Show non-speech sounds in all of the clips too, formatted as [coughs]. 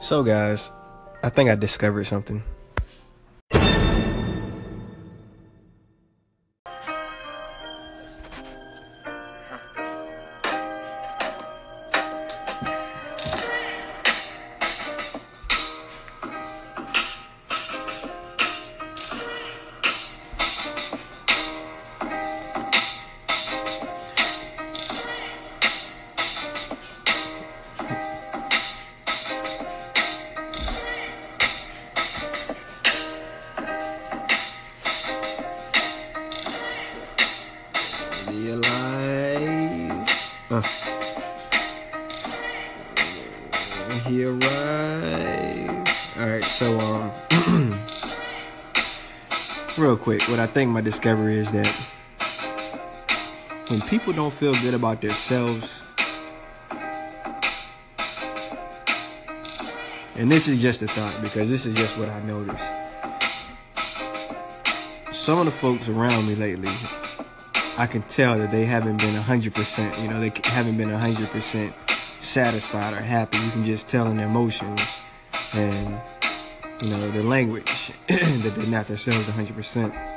So, guys, I think I discovered something. My discovery is that when people don't feel good about themselves, and this is just a thought because this is just what I noticed. Some of the folks around me lately, I can tell that they haven't been 100%, you know, they haven't been 100% satisfied or happy. You can just tell in their emotions and, you know, their language [clears throat] that they're not themselves 100%.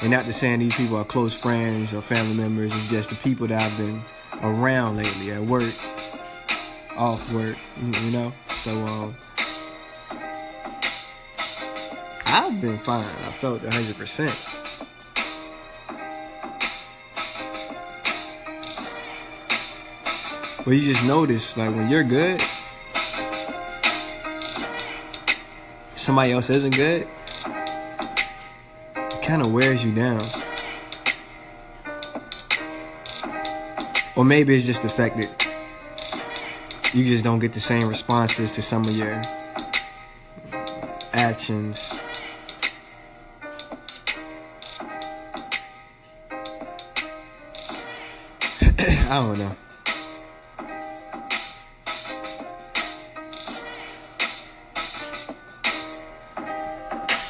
And not to saying these people are close friends or family members, it's just the people that I've been around lately at work, off work, you know? So, um, I've been fine. I felt 100%. But you just notice, like, when you're good, somebody else isn't good, kind of wears you down. Or maybe it's just the fact that you just don't get the same responses to some of your actions. [coughs] I don't know.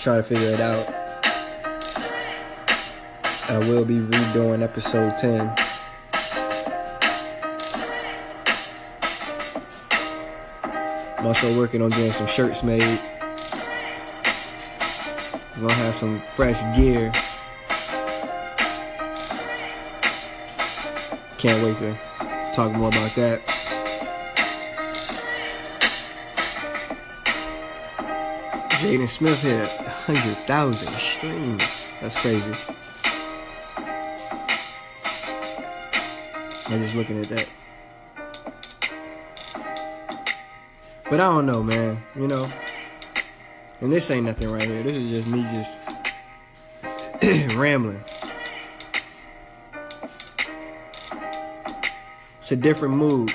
Try to figure it out. I will be redoing episode 10. I'm also working on getting some shirts made. We're gonna have some fresh gear. Can't wait to talk more about that. Jaden Smith hit 100,000 streams. That's crazy. I'm just looking at that. But I don't know, man. You know, and this ain't nothing right here. This is just me just [clears throat] rambling. It's a different mood.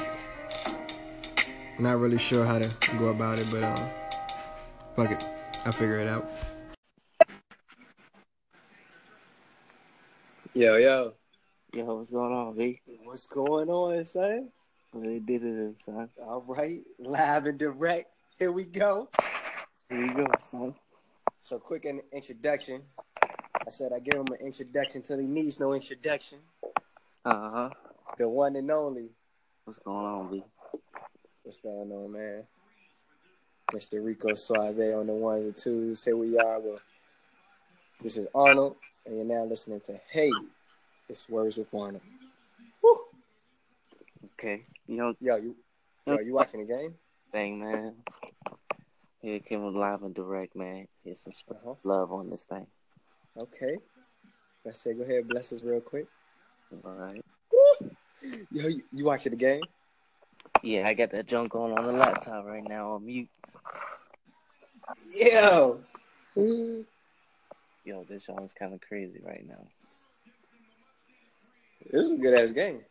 Not really sure how to go about it, but um, fuck it. I'll figure it out. Yo, yo. Yo, what's going on, B? What's going on, son? They did it, son. All right, live and direct. Here we go. Here we go, son. So, quick an introduction. I said I give him an introduction till he needs no introduction. Uh huh. The one and only. What's going on, B? What's going on, man? Mr. Rico Suave on the ones and twos. Here we are. Well, this is Arnold, and you're now listening to Hey, it's Words with Arnold. Woo! Okay. You know, Yo, you, yo, you watching the game? thing, man. Here came live and direct, man. Here's some sp- Uh-huh. love on this thing. Okay. Let's say, go ahead, bless us real quick. All right. Woo. Yo, you, you watching the game? Yeah, I got that junk on on the laptop right now on mute. Yo. Yo, this song's kind of crazy right now. It was a good ass game.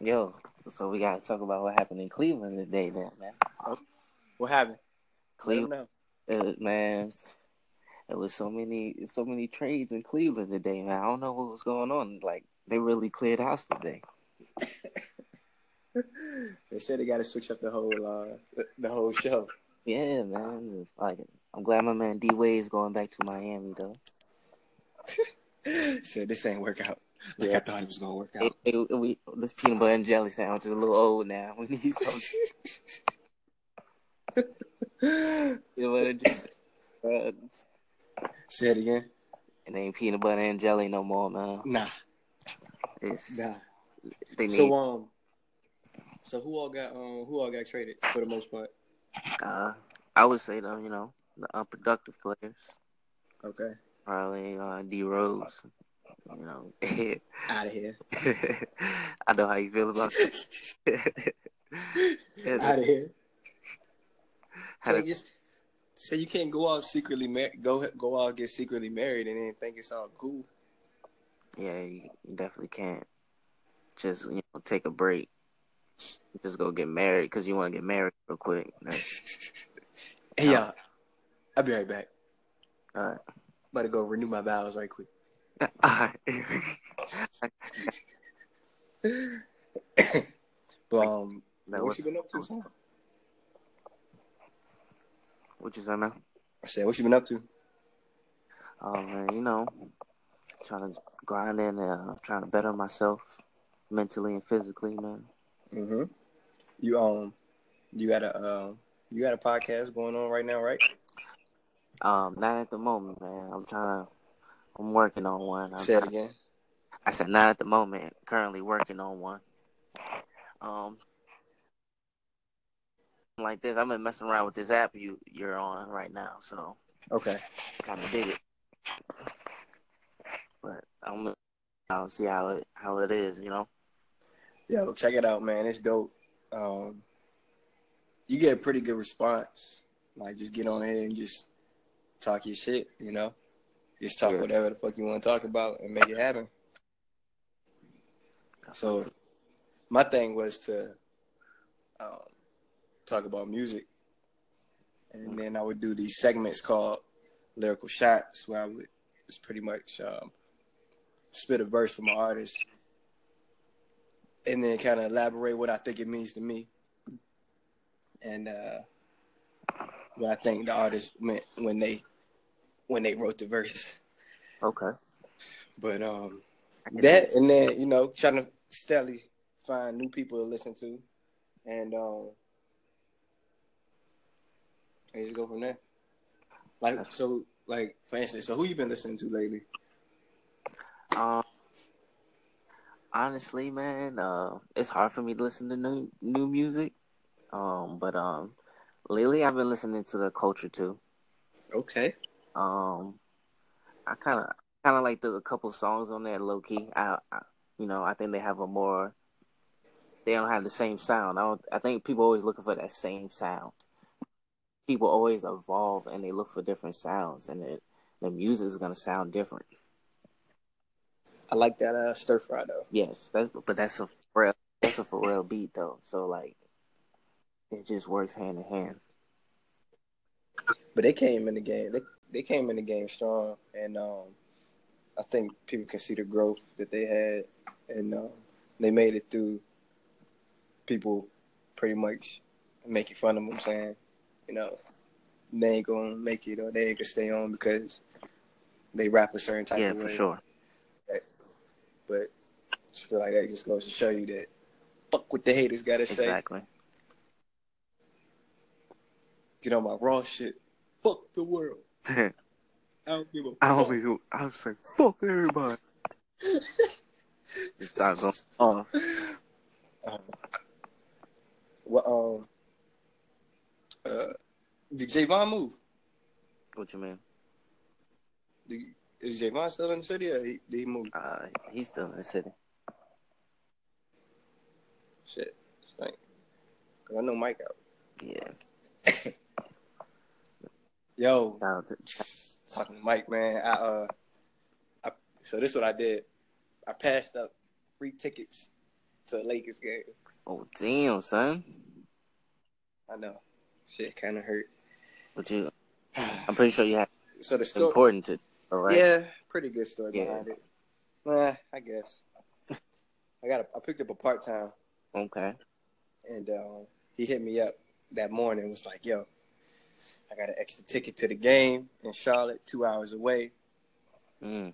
Yo, so we gotta talk about what happened in Cleveland today, then, man. What happened? Cleveland, uh, man. It was so many, so many trades in Cleveland today, man. I don't know what was going on. Like they really cleared house today. [laughs] They said they got to switch up the whole uh, the, the whole show. Yeah, man. Like I'm glad my man D Wade's going back to Miami though. [laughs] said this ain't work out like Yeah. I thought it was gonna work out. we, this peanut butter and jelly sandwich is a little old now. We need some. [laughs] peanut butter and jelly. Uh, Say it again. it ain't peanut butter and jelly no more, man. Nah, It's nah. need So um, so who all got um who all got traded for the most part? uh I would say though, you know, the unproductive players. Okay, Probably uh D Rose. You know. [laughs] out of here. [laughs] I know how you feel about it. [laughs] out of here. Had So a- just say you can't go out secretly mar- go go out get secretly married and then think it's all cool. Yeah, you you definitely can't. Just you know, take a break. Just go get married because you want to get married real quick. Hey y'all, I'll be right back. All right. About to go renew my vows right quick. But um, what you been up to? son? what you say, man? I said, what you been up to? Oh man, you know, trying to grind in, uh, trying to better myself mentally and physically, man. Mm-hmm. You um, you got a um, you got a podcast going on right now, right? Um, not at the moment, man. I'm trying to. I'm working on one. I'm Say it again. I said not at the moment. Currently working on one. Um, like this, I've been messing around with this app you you're on right now, so Okay. kind of dig it. But I'm I'll see how it how it is, you know. Yo, check it out, man. It's dope. Um, you get a pretty good response. Like, just get on here and just talk your shit. You know, just talk Yeah. whatever the fuck you want to talk about and make it happen. So, my thing was to um, talk about music, and then I would do these segments called lyrical shots, where I would just pretty much um, spit a verse from an artist, and then kind of elaborate what I think it means to me, and uh, what I think the artist meant when they when they wrote the verse. Okay. But um, that and then you know trying to steadily find new people to listen to, and um, and just go from there. Like so, like for instance, so who you been listening to lately? Um, honestly, man, uh, it's hard for me to listen to new new music. Um, but um, lately I've been listening to the Culture II. Okay, Um, I kind of kind of like the a couple songs on there, low key. I, I, you know, I think they have a more. They don't have the same sound. I don't. I think people always looking for that same sound. People always evolve and they look for different sounds, and it, the music is gonna sound different. I like that uh, stir fry though. Yes, that's but that's a real that's a for real beat though. So like, it just works hand in hand. But they came in the game. They they came in the game strong, and um, I think people can see the growth that they had, and um, they made it through. People pretty much making fun of them, saying, you know, they ain't gonna make it or they ain't gonna stay on because they rap a certain type yeah, of way. for sure. But I just feel like that just goes to show you that fuck what the haters gotta say. Exactly. Get on my raw shit. Fuck the world. I I don't give a [laughs] don't fuck. be. I was like, fuck everybody. Just start going off. Um, well, um, uh, did Javon move? What you mean? Did, is Javon still in the city or he, did he move? Uh, he's still in the city. Shit, thank. Cause I know Mike out. Yeah. [laughs] Yo, Shout out to- talking to Mike, man. I uh, I, so this is what I did. I passed up free tickets to a Lakers game. Oh damn, son. I know, shit kind of hurt. But you, I'm pretty sure you have [sighs] So the story, important to. All right. yeah, pretty good story Yeah. behind it. Nah, I guess. [laughs] I got. A, I picked up a part time. Okay. and um, he hit me up that morning. and Was like, "Yo, I got an extra ticket to the game in Charlotte, two hours away." Mm.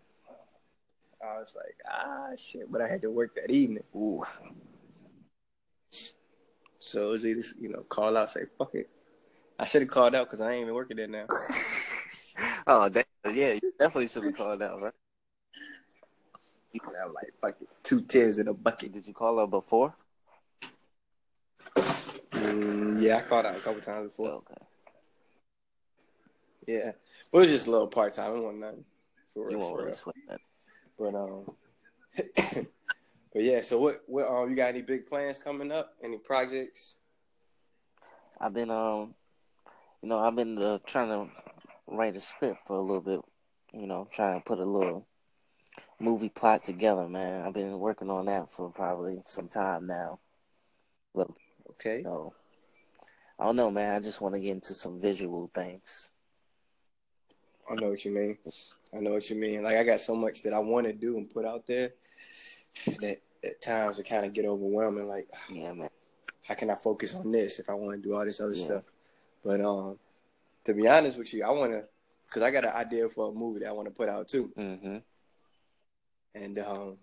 I was like, "Ah, shit!" But I had to work that evening, Ooh. so it was either you know call out, say "fuck it," I should have called out because I ain't even working there now. [laughs] oh, that, yeah, you definitely should have called out, right? You have like fucking two tears in a bucket. Did you call out before? Mm, yeah, I called out a couple times before. Okay. Yeah, but it was just a little part time. It wasn't nothing. For You real, won't for really sweat that. But um, [coughs] but yeah. So what? What? Um, you got any big plans coming up? Any projects? I've been um, you know, I've been uh, trying to write a script for a little bit. You know, trying to put a little movie plot together, man. I've been working on that for probably some time now. Look, Okay. so I don't know, man. I just want to get into some visual things. I know what you mean. I know what you mean. Like I got so much that I want to do and put out there that at times it kind of get overwhelming. Like, [sighs] Yeah, man. how can I focus on this if I want to do all this other Yeah. stuff? But um, to be honest with you, I want to, cause I got an idea for a movie that I want to put out too, Mm-hmm. and um,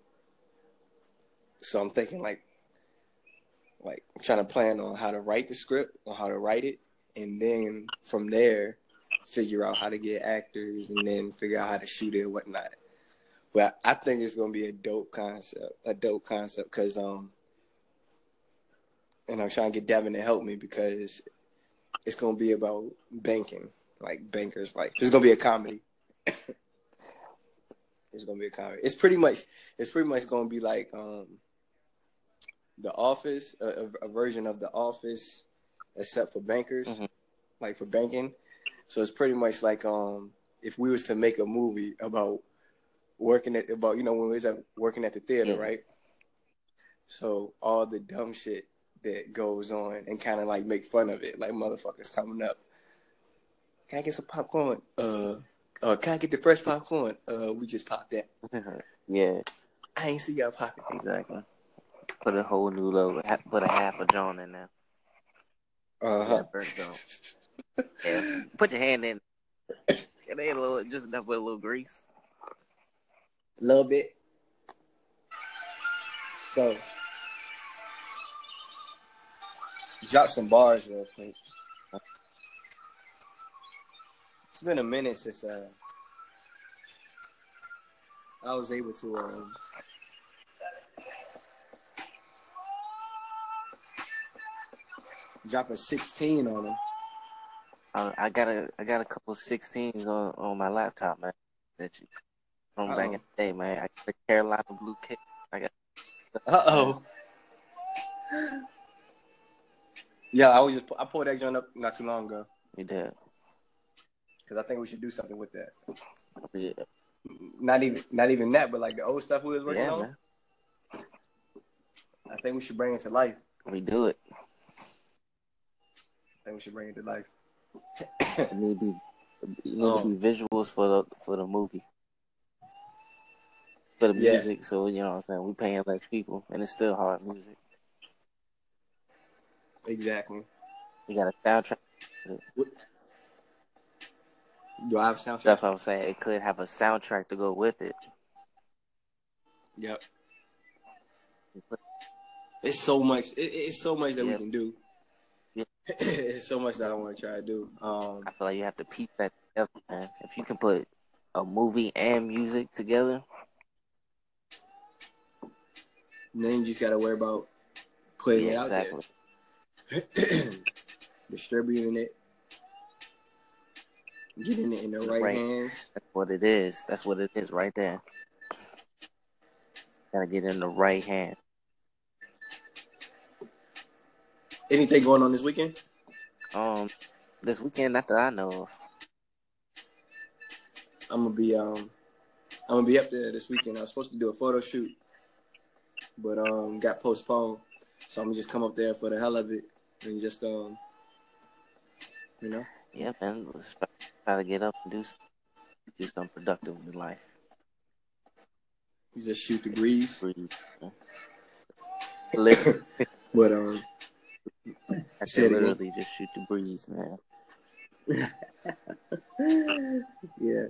so I'm thinking like, like I'm trying to plan on how to write the script, on how to write it, and then from there, figure out how to get actors, and then figure out how to shoot it and whatnot. But I think it's gonna be a dope concept, a dope concept, cause um, and I'm trying to get Devin to help me because it's gonna be about banking, like bankers, like it's gonna be a comedy. [coughs] it's gonna be a comedy. It's pretty much, it's pretty much gonna be like um, The Office, a, a, version of The Office, except for bankers, Mhm. like for banking. So it's pretty much like um, if we was to make a movie about working at about you know when we was at, working at the theater, Yeah. right? So all the dumb shit that goes on and kind of like make fun of it, like motherfuckers coming up. Can I get some popcorn? Uh, uh, can I get the fresh popcorn? Uh, we just popped that. [laughs] yeah, I ain't see y'all popping. exactly. Put a whole new logo. Put a half a John in there. Uh huh. [laughs] Put your hand in. It ain't a little, just enough with a little grease. A little bit. So, drop some bars real quick. It's been a minute since uh, I was able to um, drop a 16 on them. I, I got a, I got a couple 16s on, on my laptop, man. That you, from back in the day, man. I got the Carolina Blue kit. I got Uh oh. Yeah, I was just I pulled that joint up not too long ago you did. because I think we should do something with that. Yeah, Not even not even that, but like the old stuff we was working yeah on. man. I think we should bring it to life. We do it. I think we should bring it to life. [coughs] Need be, need Oh. to be visuals for the for the movie, for the Yeah. music. So you know what I'm saying. We paying less people, and it's still hard music. Exactly. We got a soundtrack. Do I have a soundtrack? That's what I'm saying. It could have a soundtrack to go with it. Yep. It's so much. It, it's so much that Yeah. we can do. Yeah. it's so much that I want to try to do. Um, I feel like you have to piece that together, man. If you can put a movie and music together, then you just got to worry about putting it out exactly. there, [clears throat] distributing it, getting it in the right, Right. hands. That's what it is. That's what it is right there. Gotta get in the right hand. Anything going on this weekend? Um, this weekend, not that I know of. I'm gonna be um I'm gonna be up there this weekend. I was supposed to do a photo shoot, but um got postponed. So I'm gonna just come up there for the hell of it and just um you know Yeah, man. Let's try, to get up and do do something productive in life. just shoot the breeze. Man. [laughs] But um I said again. literally just shoot the breeze, man. [laughs] yeah,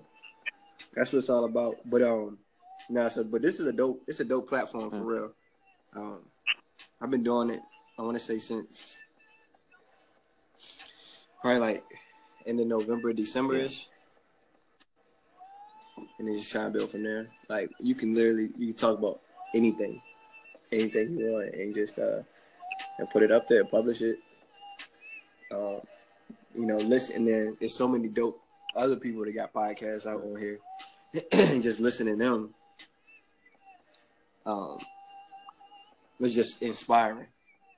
that's what it's all about. But um, nah, so but this is a dope. It's a dope platform for Mm. real. Um, I've been doing it. I want to say since probably like in the November, December ish. And then just try and build from there. Like you can literally you can talk about anything. Anything you want and just uh and put it up there, publish it. Um, you know, listen and then there's so many dope other people that got podcasts out on here. [clears throat] just listening to them. Um was just inspiring.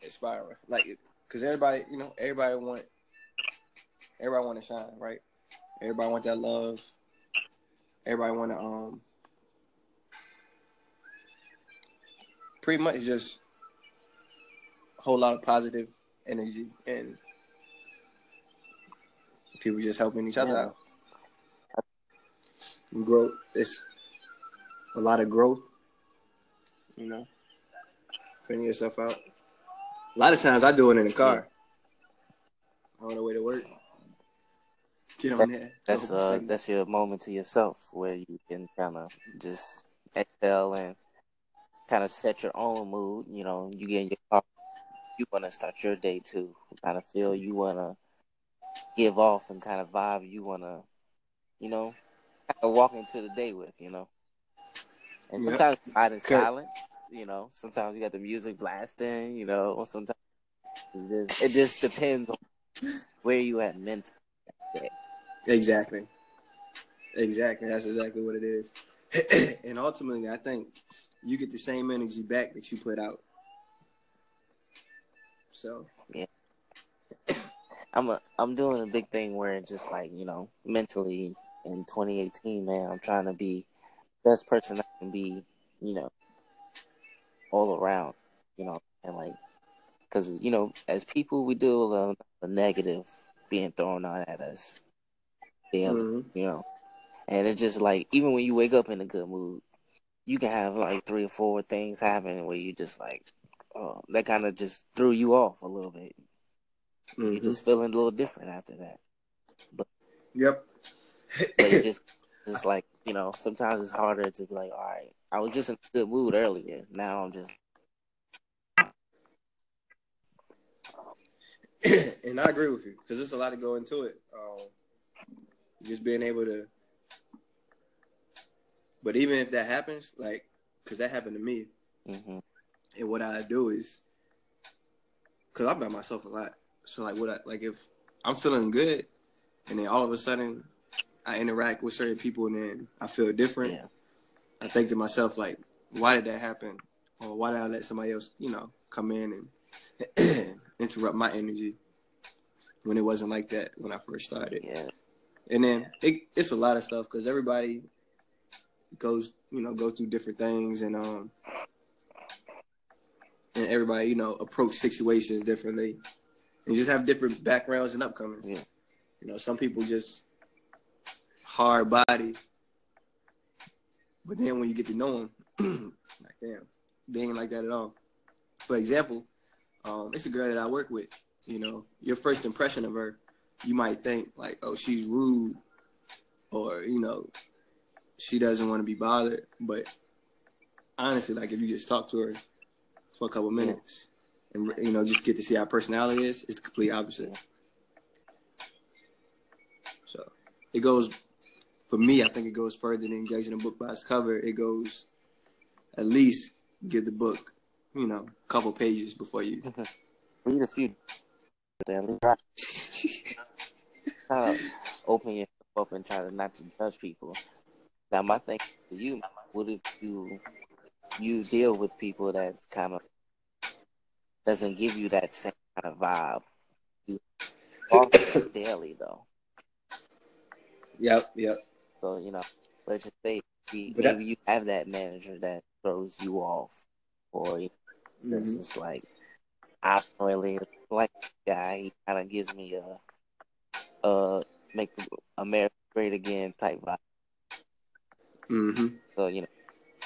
Inspiring. Like cause everybody, you know, everybody want everybody want to shine, right? Everybody want that love. Everybody want to um pretty much just whole lot of positive energy and people just helping each other Yeah. out. Growth. It's a lot of growth. You know, figuring yourself out. A lot of times I do it in the car. On the way to work. Get on there. That's uh that's your moment to yourself where you can kind of just exhale and kind of set your own mood. You know, you get in your car, you want to start your day too. Kind of feel you want to give off and kind of vibe you want to, you know, kind of walk into the day with. You know, and sometimes you ride in Cor- silence. You know, sometimes you got the music blasting. You know, or sometimes it just, it just depends on where you at mentally. Exactly. Exactly. That's exactly what it is. [clears throat] and ultimately, I think you get the same energy back that you put out. So, yeah, [coughs] I'm a, I'm doing a big thing where it's just like you know mentally in 2018, man, I'm trying to be best person I can be, you know, all around, you know, and like, cause you know, as people, we do a, a negative being thrown out at us daily, mhm. you know, and it's just like even when you wake up in a good mood, you can have like three or four things happen where you just like, oh, that kind of just threw you off a little bit. You're Mhm. just feeling a little different after that. Yep. But it [laughs] just it's like, you know, sometimes it's harder to be like, all right, I was just in a good mood earlier. Now I'm just [clears throat] and I agree with you because there's a lot to go into it. Um, just being able to, but even if that happens, like, because that happened to me, hmm and what I do is, because I'm by myself a lot. So like, what I like if I'm feeling good, and then all of a sudden I interact with certain people, and then I feel different. Yeah. I think to myself like, why did that happen, or why did I let somebody else, you know, come in and [clears throat] interrupt my energy when it wasn't like that when I first started. Yeah. And then it, it's a lot of stuff because everybody goes, you know, go through different things, and um, and everybody, you know, approach situations differently, and just have different backgrounds and upcomings. Yeah. You know, some people just hard body, but then when you get to know them, [clears throat] like damn, they ain't like that at all. For example, um, it's a girl that I work with. You know, your first impression of her, you might think like, oh, she's rude, or you know, she doesn't want to be bothered. But honestly, like if you just talk to her for a couple minutes, and you know, just get to see how personality is, it's the complete opposite. So it goes for me. I think it goes further than judging a book by its cover. It goes at least get the book, you know, a couple pages before you. Mm-hmm. Read a few [laughs] to open yourself up and try to not to judge people. Now my thing to you, what if you you deal with people that's kind of doesn't give you that same kind of vibe? You daily though. Yep, yep. So, you know, let's just say maybe, But that- maybe you have that manager that throws you off, or you know, it's Mhm. just like, I don't really like this guy. He kind of gives me a, uh, make America great again type vibe. Mhm. So, you know,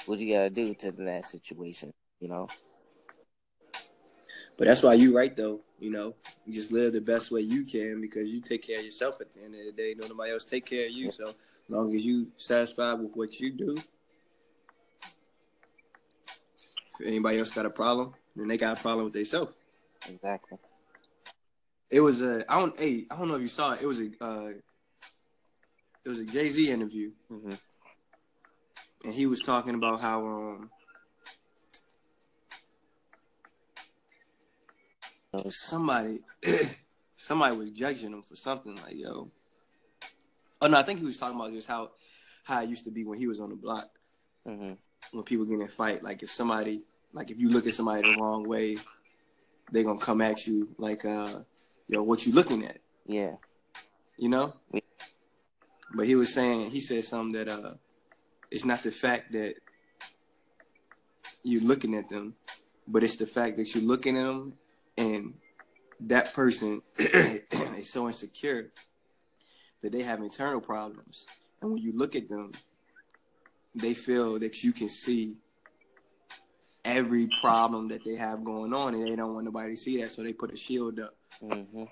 what you gotta do to that situation, you know? But that's why you right though. You know, you just live the best way you can because you take care of yourself at the end of the day. No nobody else take care of you. So as long as you satisfied with what you do, if anybody else got a problem, then they got a problem with themselves. Exactly. It was a I don't hey I don't know if you saw it. It was a uh, it was a Jay Z interview, hmm and he was talking about how um somebody [clears throat] somebody was judging him for something like yo. Oh no, I think he was talking about just how how it used to be when he was on the block hmm when people get in a fight. Like if somebody like if you look at somebody the wrong way, they gonna come at you like uh yo what you looking at Yeah. you know. Yeah. But he was saying he said something that uh it's not the fact that you're looking at them, but it's the fact that you're looking at them and that person [clears throat] is so insecure that they have internal problems. And when you look at them, they feel that you can see every problem that they have going on and they don't want nobody to see that, so they put a shield up. hmm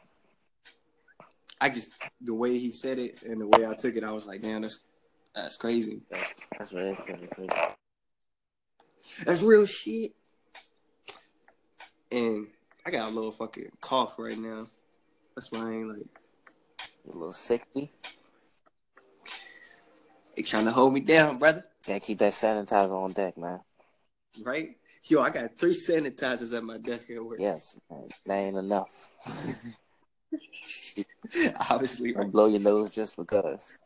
I just the way he said it and the way I took it, I was like, damn, that's that's crazy. That's that's really crazy. That's real shit. And I got a little fucking cough right now. That's why I ain't like A little sickly. they trying to hold me down, brother. Gotta keep that sanitizer on deck, man. Right? Yo, I got three sanitizers at my desk at work. Yes, man. That ain't enough. [laughs] Obviously, Don't right? blow your nose just because.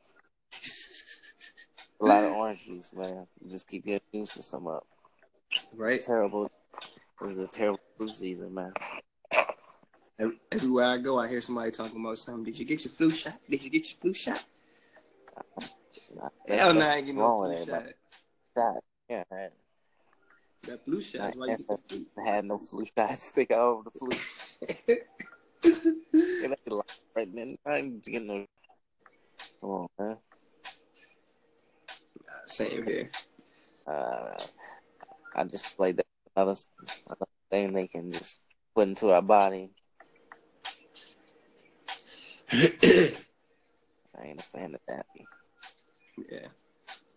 [laughs] A lot of orange juice, man. You just keep your immune system up. right? It's terrible. This is a terrible flu season, man. Everywhere I go, I hear somebody talking about something. Did you get your flu shot? Did you get your flu shot? Hell no, I ain't getting no flu shot. Shot. Yeah, man. That flu shot is why you get the flu. I had no flu shot. [laughs] Stick out over the flu. [laughs] And I like, right then, I ain't getting no. Come on, man. Same here. Uh, I just played that another, another thing they can just put into our body. [clears throat] I ain't a fan of that. Yeah.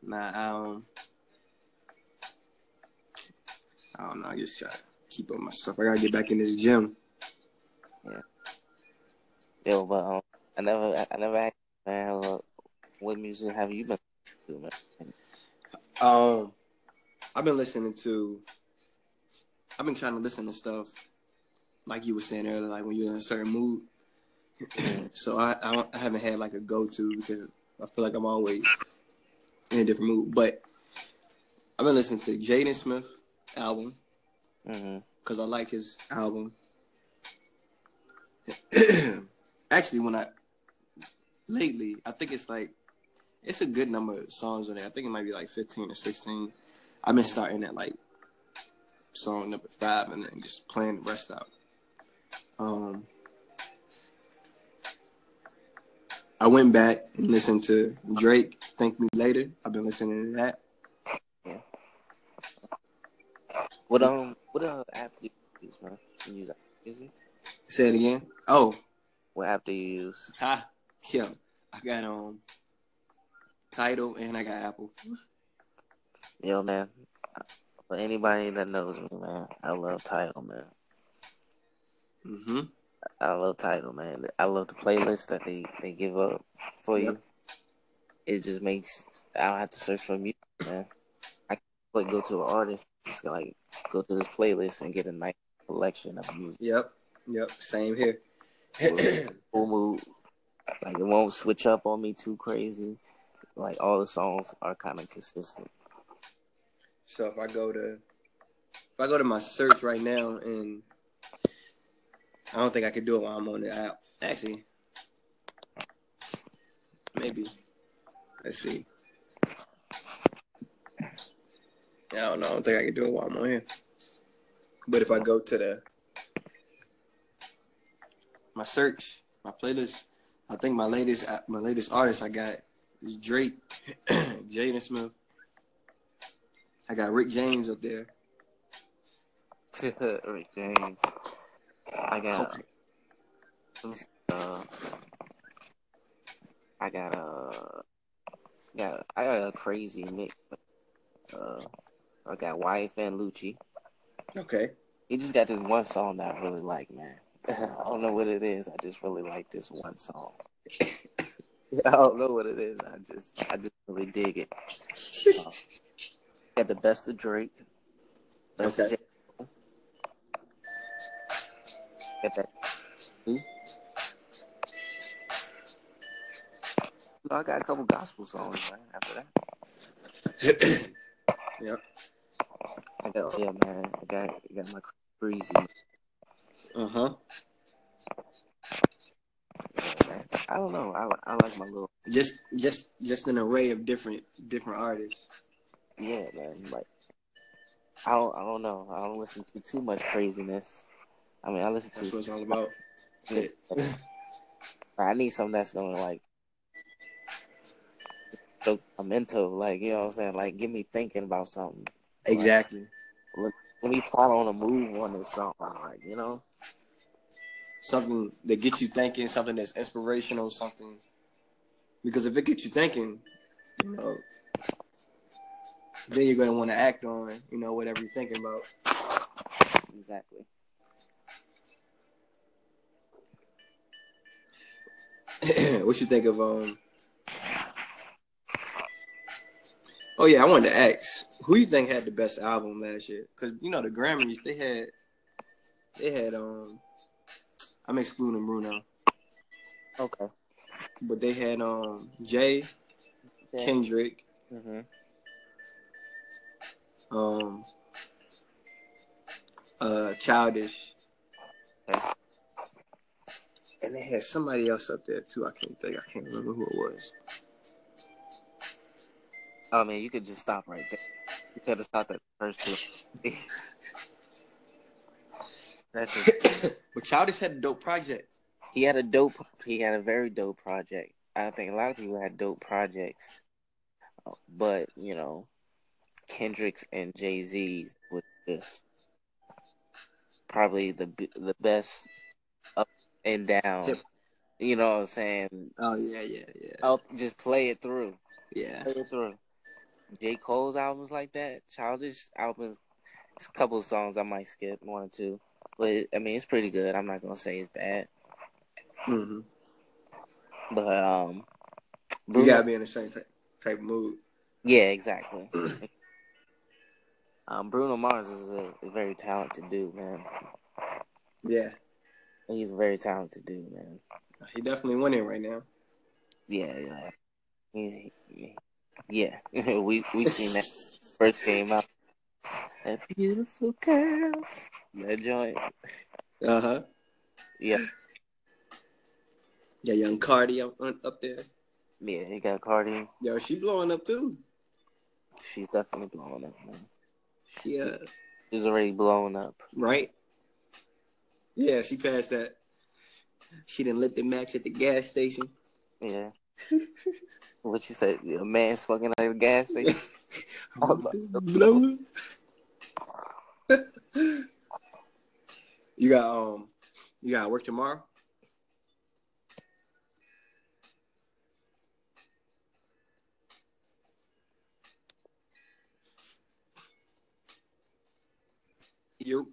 Nah, I um I don't know, I just try to keep up myself. I gotta get back in this gym. Yeah. Yo, but um, I never, I never asked, man, what music have you been to, man? Um I've been listening to I've been trying to listen to stuff like you were saying earlier, like when you're in a certain mood. [clears throat] so I I, don't, I haven't had like a go to because I feel like I'm always in a different mood. But I've been listening to Jaden Smith album. because I like his album. [clears throat] Actually, when I lately, I think it's like it's a good number of songs on there. I think it might be like fifteen or sixteen. I've been starting at like song number five and then just playing the rest out. Um, I went back and listened to Drake "Thank Me Later." I've been listening to that. What um, what uh app do you use, man? You use music? Say it again. Oh, What app do you use? Ha, Yeah. I got um Tidal and I got Apple. Yo, man. For anybody that knows me, man, I love Tidal, man. Mm-hmm. I love Tidal, man. I love the playlist that they they give up for Yep. you. It just makes I don't have to search for music, man. I can like go to an artist, just like go to this playlist and get a nice collection of music. Yep. Yep. Same here. Full mood, like it won't switch up on me too crazy. Like all the songs are kind of consistent. so if I go to if I go to my search right now and I don't think I could do it while I'm on the app. Actually, maybe. Let's see. I don't know. I don't think I can do it while I'm on here. But if I go to the my search, my playlist, I think my latest my latest artist I got is Drake, [clears throat] Jaden Smith. I got Rick James up there. [laughs] Rick James. I got. Okay. let me see, Uh, I got uh, got I got a crazy mix. Uh, I got YFN Lucci. Okay. He just got this one song that I really like, man. [laughs] I don't know what it is. I just really like this one song. [coughs] [laughs] I don't know what it is. I just, I just really dig it. [laughs] Uh, got the best of Drake. Best Okay. of. Got that. No, I got a couple gospel songs man, after that. [coughs] yeah. I got, yeah, man. I got, I got my breezy. Uh huh. I don't know. I, I like my little Just, just, just an array of different, different artists. Yeah, man. Like, I don't, I don't know. I don't listen to too much craziness. I mean, I listen That's to. what it's all about. Shit. [laughs] I need something that's gonna like, I'm into like, you know what I'm saying? Like, get me thinking about something. Exactly. Let me plot on a move on this song. Like, you know? Something that gets you thinking. Something that's inspirational. Something. Because if it gets you thinking, you know, then you're gonna want to act on, you know, whatever you're thinking about. Exactly. [clears throat] what you think of um? Oh yeah, I wanted to ask who you think had the best album last year? Because you know the Grammys they had they had um I'm excluding Bruno, Okay. but they had um Jay, Yeah. Kendrick, hmm um uh Childish, and they had somebody else up there too. I can't think. I can't remember who it was. I mean, you could just stop right there. You could have stopped at the first two. [laughs] That's [coughs] but Childish had a dope project. he had a dope. He had a very dope project. I think a lot of people had dope projects, but you know, Kendrick's and Jay Z's was just probably the the best up and down. Hip. You know what I'm saying? Oh yeah, yeah, yeah, Up, just play it through. yeah. Play it through. J. Cole's albums like that, Childish albums, it's a couple of songs I might skip one or two, but I mean it's pretty good. I'm not gonna say it's bad, hmm but um, You gotta be in the same type, type of mood. yeah, exactly. [clears throat] um, Bruno Mars is a, a very talented dude, man. Yeah, He's a very talented dude, man. he definitely winning right now. Yeah, yeah, He- he- yeah. [laughs] we we seen that [laughs] first came out. That beautiful girls, that joint. Uh huh. Yeah, Yeah, young Cardi up up there. yeah. He got Cardi. Yo, she blowing up too. She's definitely blowing up, man. She uh, She's already blowing up. right? Yeah, she passed that. She didn't lit the match at the gas station. Yeah. [laughs] what you said? A man fucking at a gas station. [laughs] [laughs] Blow. You got um, you got work tomorrow. You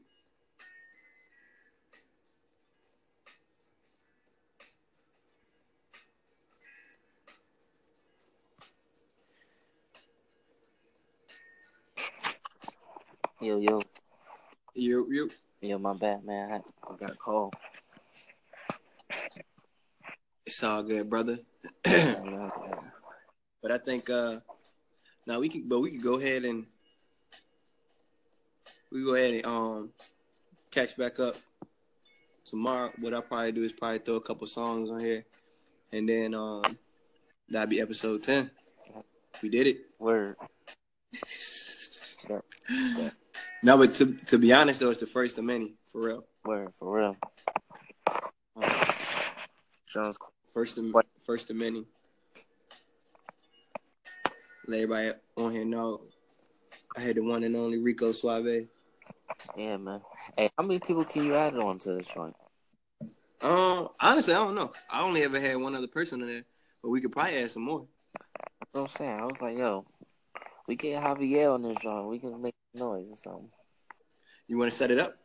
Yo, yo, you you yo, my bad, man. I, I got a call. it's all good, brother. [clears throat] But I think uh now we can but we can go ahead and we go ahead and um catch back up tomorrow. What I'll probably do is probably throw a couple songs on here and then um that'll be episode ten. We did it. Word. [laughs] No, but to to be honest though, it's the first of many, for real. Word, for real. Jones, First of What? first of many. Let everybody on here know I had the one and only Rico Suave. yeah, man. Hey, how many people can you add on to this joint? Um, honestly, I don't know. I only ever had one other person in there, but we could probably add some more. You know what I'm saying? I was like, yo, we get Javier on this joint. We can make noise or something. You want to set it up?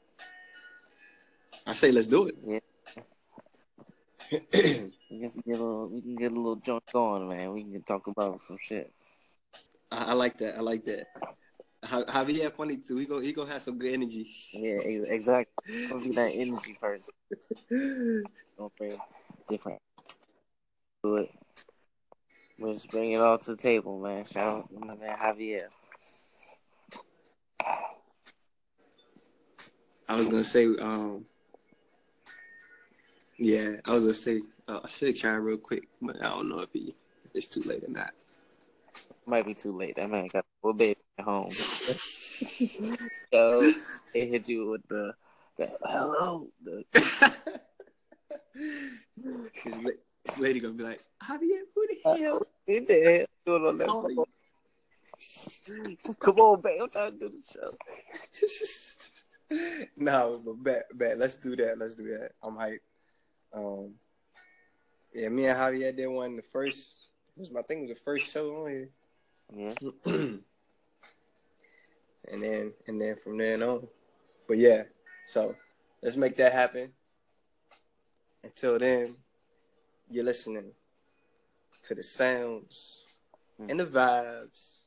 I say let's do it. Yeah. [clears throat] we can get a little, we can get a little joint going, man. We can talk about some shit. I, I like that. I like that. Javier funny too. He go he gonna have some good energy. Yeah, exactly. Gonna be that energy first. Don't bring different. Do it. We'll just bring it all to the table, man. Shout out to my man Javier. I was gonna say, um, yeah, I was gonna say uh, I should try real quick, but I don't know if he if it's too late or not. Might be too late. That man got a little baby at home. [laughs] so they hit you with the, the hello. The... [laughs] his, this lady gonna be like, Javier, who the uh, hell? What the hell doing on that phone? Come on, babe. I'm trying to do the show. [laughs] no, but bet, bet. Let's do that. Let's do that. I'm hyped. Um, yeah, me and Javier did one the first. Was my thing was the first show on here. Yeah. [clears throat] and then and then from then on. But yeah, so let's make that happen. Until then, you're listening to the sounds and the vibes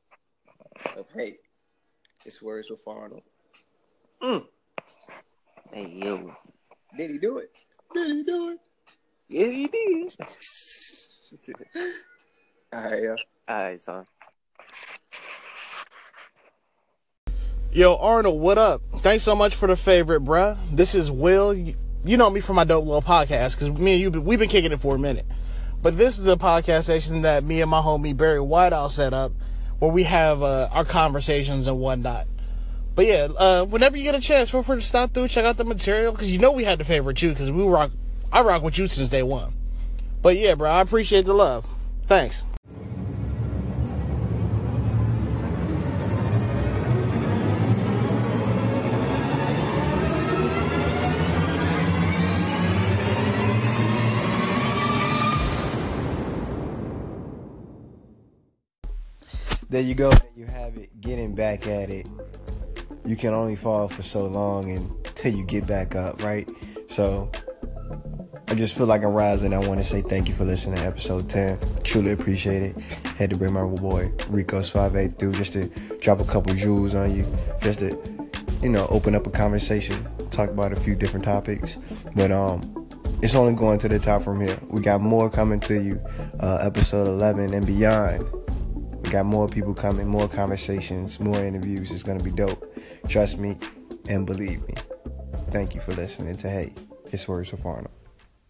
of hey, it's words with Arnold. Mm. Hey yo. Did he do it? Did he do it? Yeah, he did. [laughs] All right, yeah. All right, son. Yo, Arnold, what up? Thanks so much for the favorite, bruh. This is Will. You know me from my Dope Will podcast because me and you, we've been kicking it for a minute. But this is a podcast station that me and my homie Barry Whiteout set up where we have uh, our conversations and whatnot. But yeah, uh, whenever you get a chance, feel free to stop through, check out the material because you know we had the favorite you because we rock. I rock with you since day one. But yeah, bro, I appreciate the love. Thanks. There you go. There you have it. Getting back at it. You can only fall for so long until you get back up, right? So I just feel like I'm rising. I want to say thank you for listening to episode 10. Truly appreciate it. Had to bring my boy Rico Suave through just to drop a couple jewels on you, just to, you know, open up a conversation, talk about a few different topics. But um, it's only going to the top from here. We got more coming to you, uh, episode 11 and beyond. Got more people coming, more conversations, more interviews. It's gonna be dope. Trust me and believe me. Thank you for listening to Hey, it's Words with Arnold.